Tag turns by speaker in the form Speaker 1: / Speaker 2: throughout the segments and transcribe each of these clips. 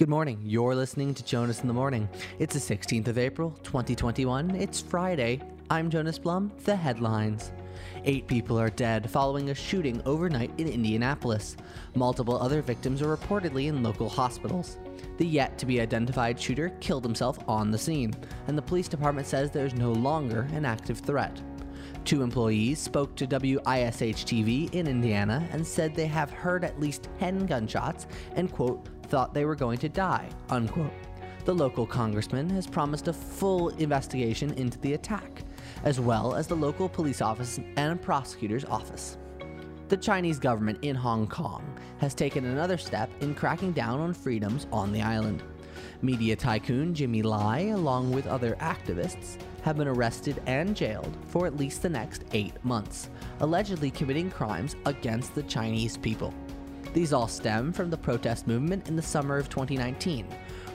Speaker 1: Good morning. You're listening to Jonas in the Morning. It's the 16th of April, 2021. It's Friday. I'm Jonas Blum. The headlines. Eight people are dead following a shooting overnight in Indianapolis. Multiple other victims are reportedly in local hospitals. The yet to be identified shooter killed himself on the scene, and the police department says there's no longer an active threat. Two employees spoke to WISH TV in Indiana and said they have heard at least 10 gunshots and, quote, thought they were going to die, unquote. The local congressman has promised a full investigation into the attack, as well as the local police office and prosecutor's office. The Chinese government in Hong Kong has taken another step in cracking down on freedoms on the island. Media tycoon Jimmy Lai, along with other activists, have been arrested and jailed for at least the next eight months, allegedly committing crimes against the Chinese people. These all stem from the protest movement in the summer of 2019,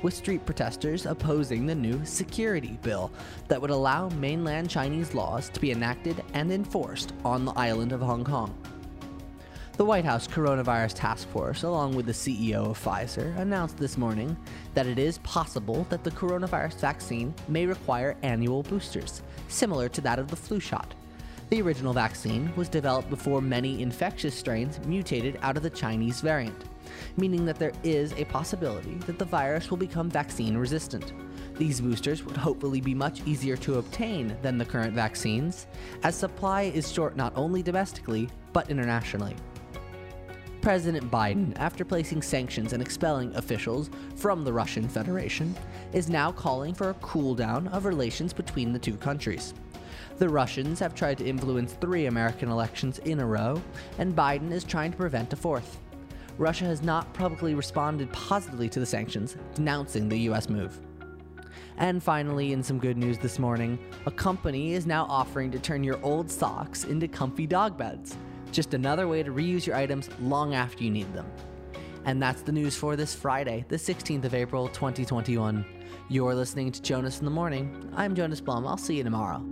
Speaker 1: with street protesters opposing the new security bill that would allow mainland Chinese laws to be enacted and enforced on the island of Hong Kong. The White House Coronavirus Task Force, along with the CEO of Pfizer, announced this morning that it is possible that the coronavirus vaccine may require annual boosters, similar to that of the flu shot. The original vaccine was developed before many infectious strains mutated out of the Chinese variant, meaning that there is a possibility that the virus will become vaccine resistant. These boosters would hopefully be much easier to obtain than the current vaccines, as supply is short not only domestically, but internationally. President Biden, after placing sanctions and expelling officials from the Russian Federation, is now calling for a cool down of relations between the two countries. The Russians have tried to influence three American elections in a row, and Biden is trying to prevent a fourth. Russia has not publicly responded positively to the sanctions, denouncing the US move. And finally, in some good news this morning, a company is now offering to turn your old socks into comfy dog beds. Just another way to reuse your items long after you need them. And that's the news for this Friday, the 16th of April, 2021. You're listening to Jonas in the Morning. I'm Jonas Blum. I'll see you tomorrow.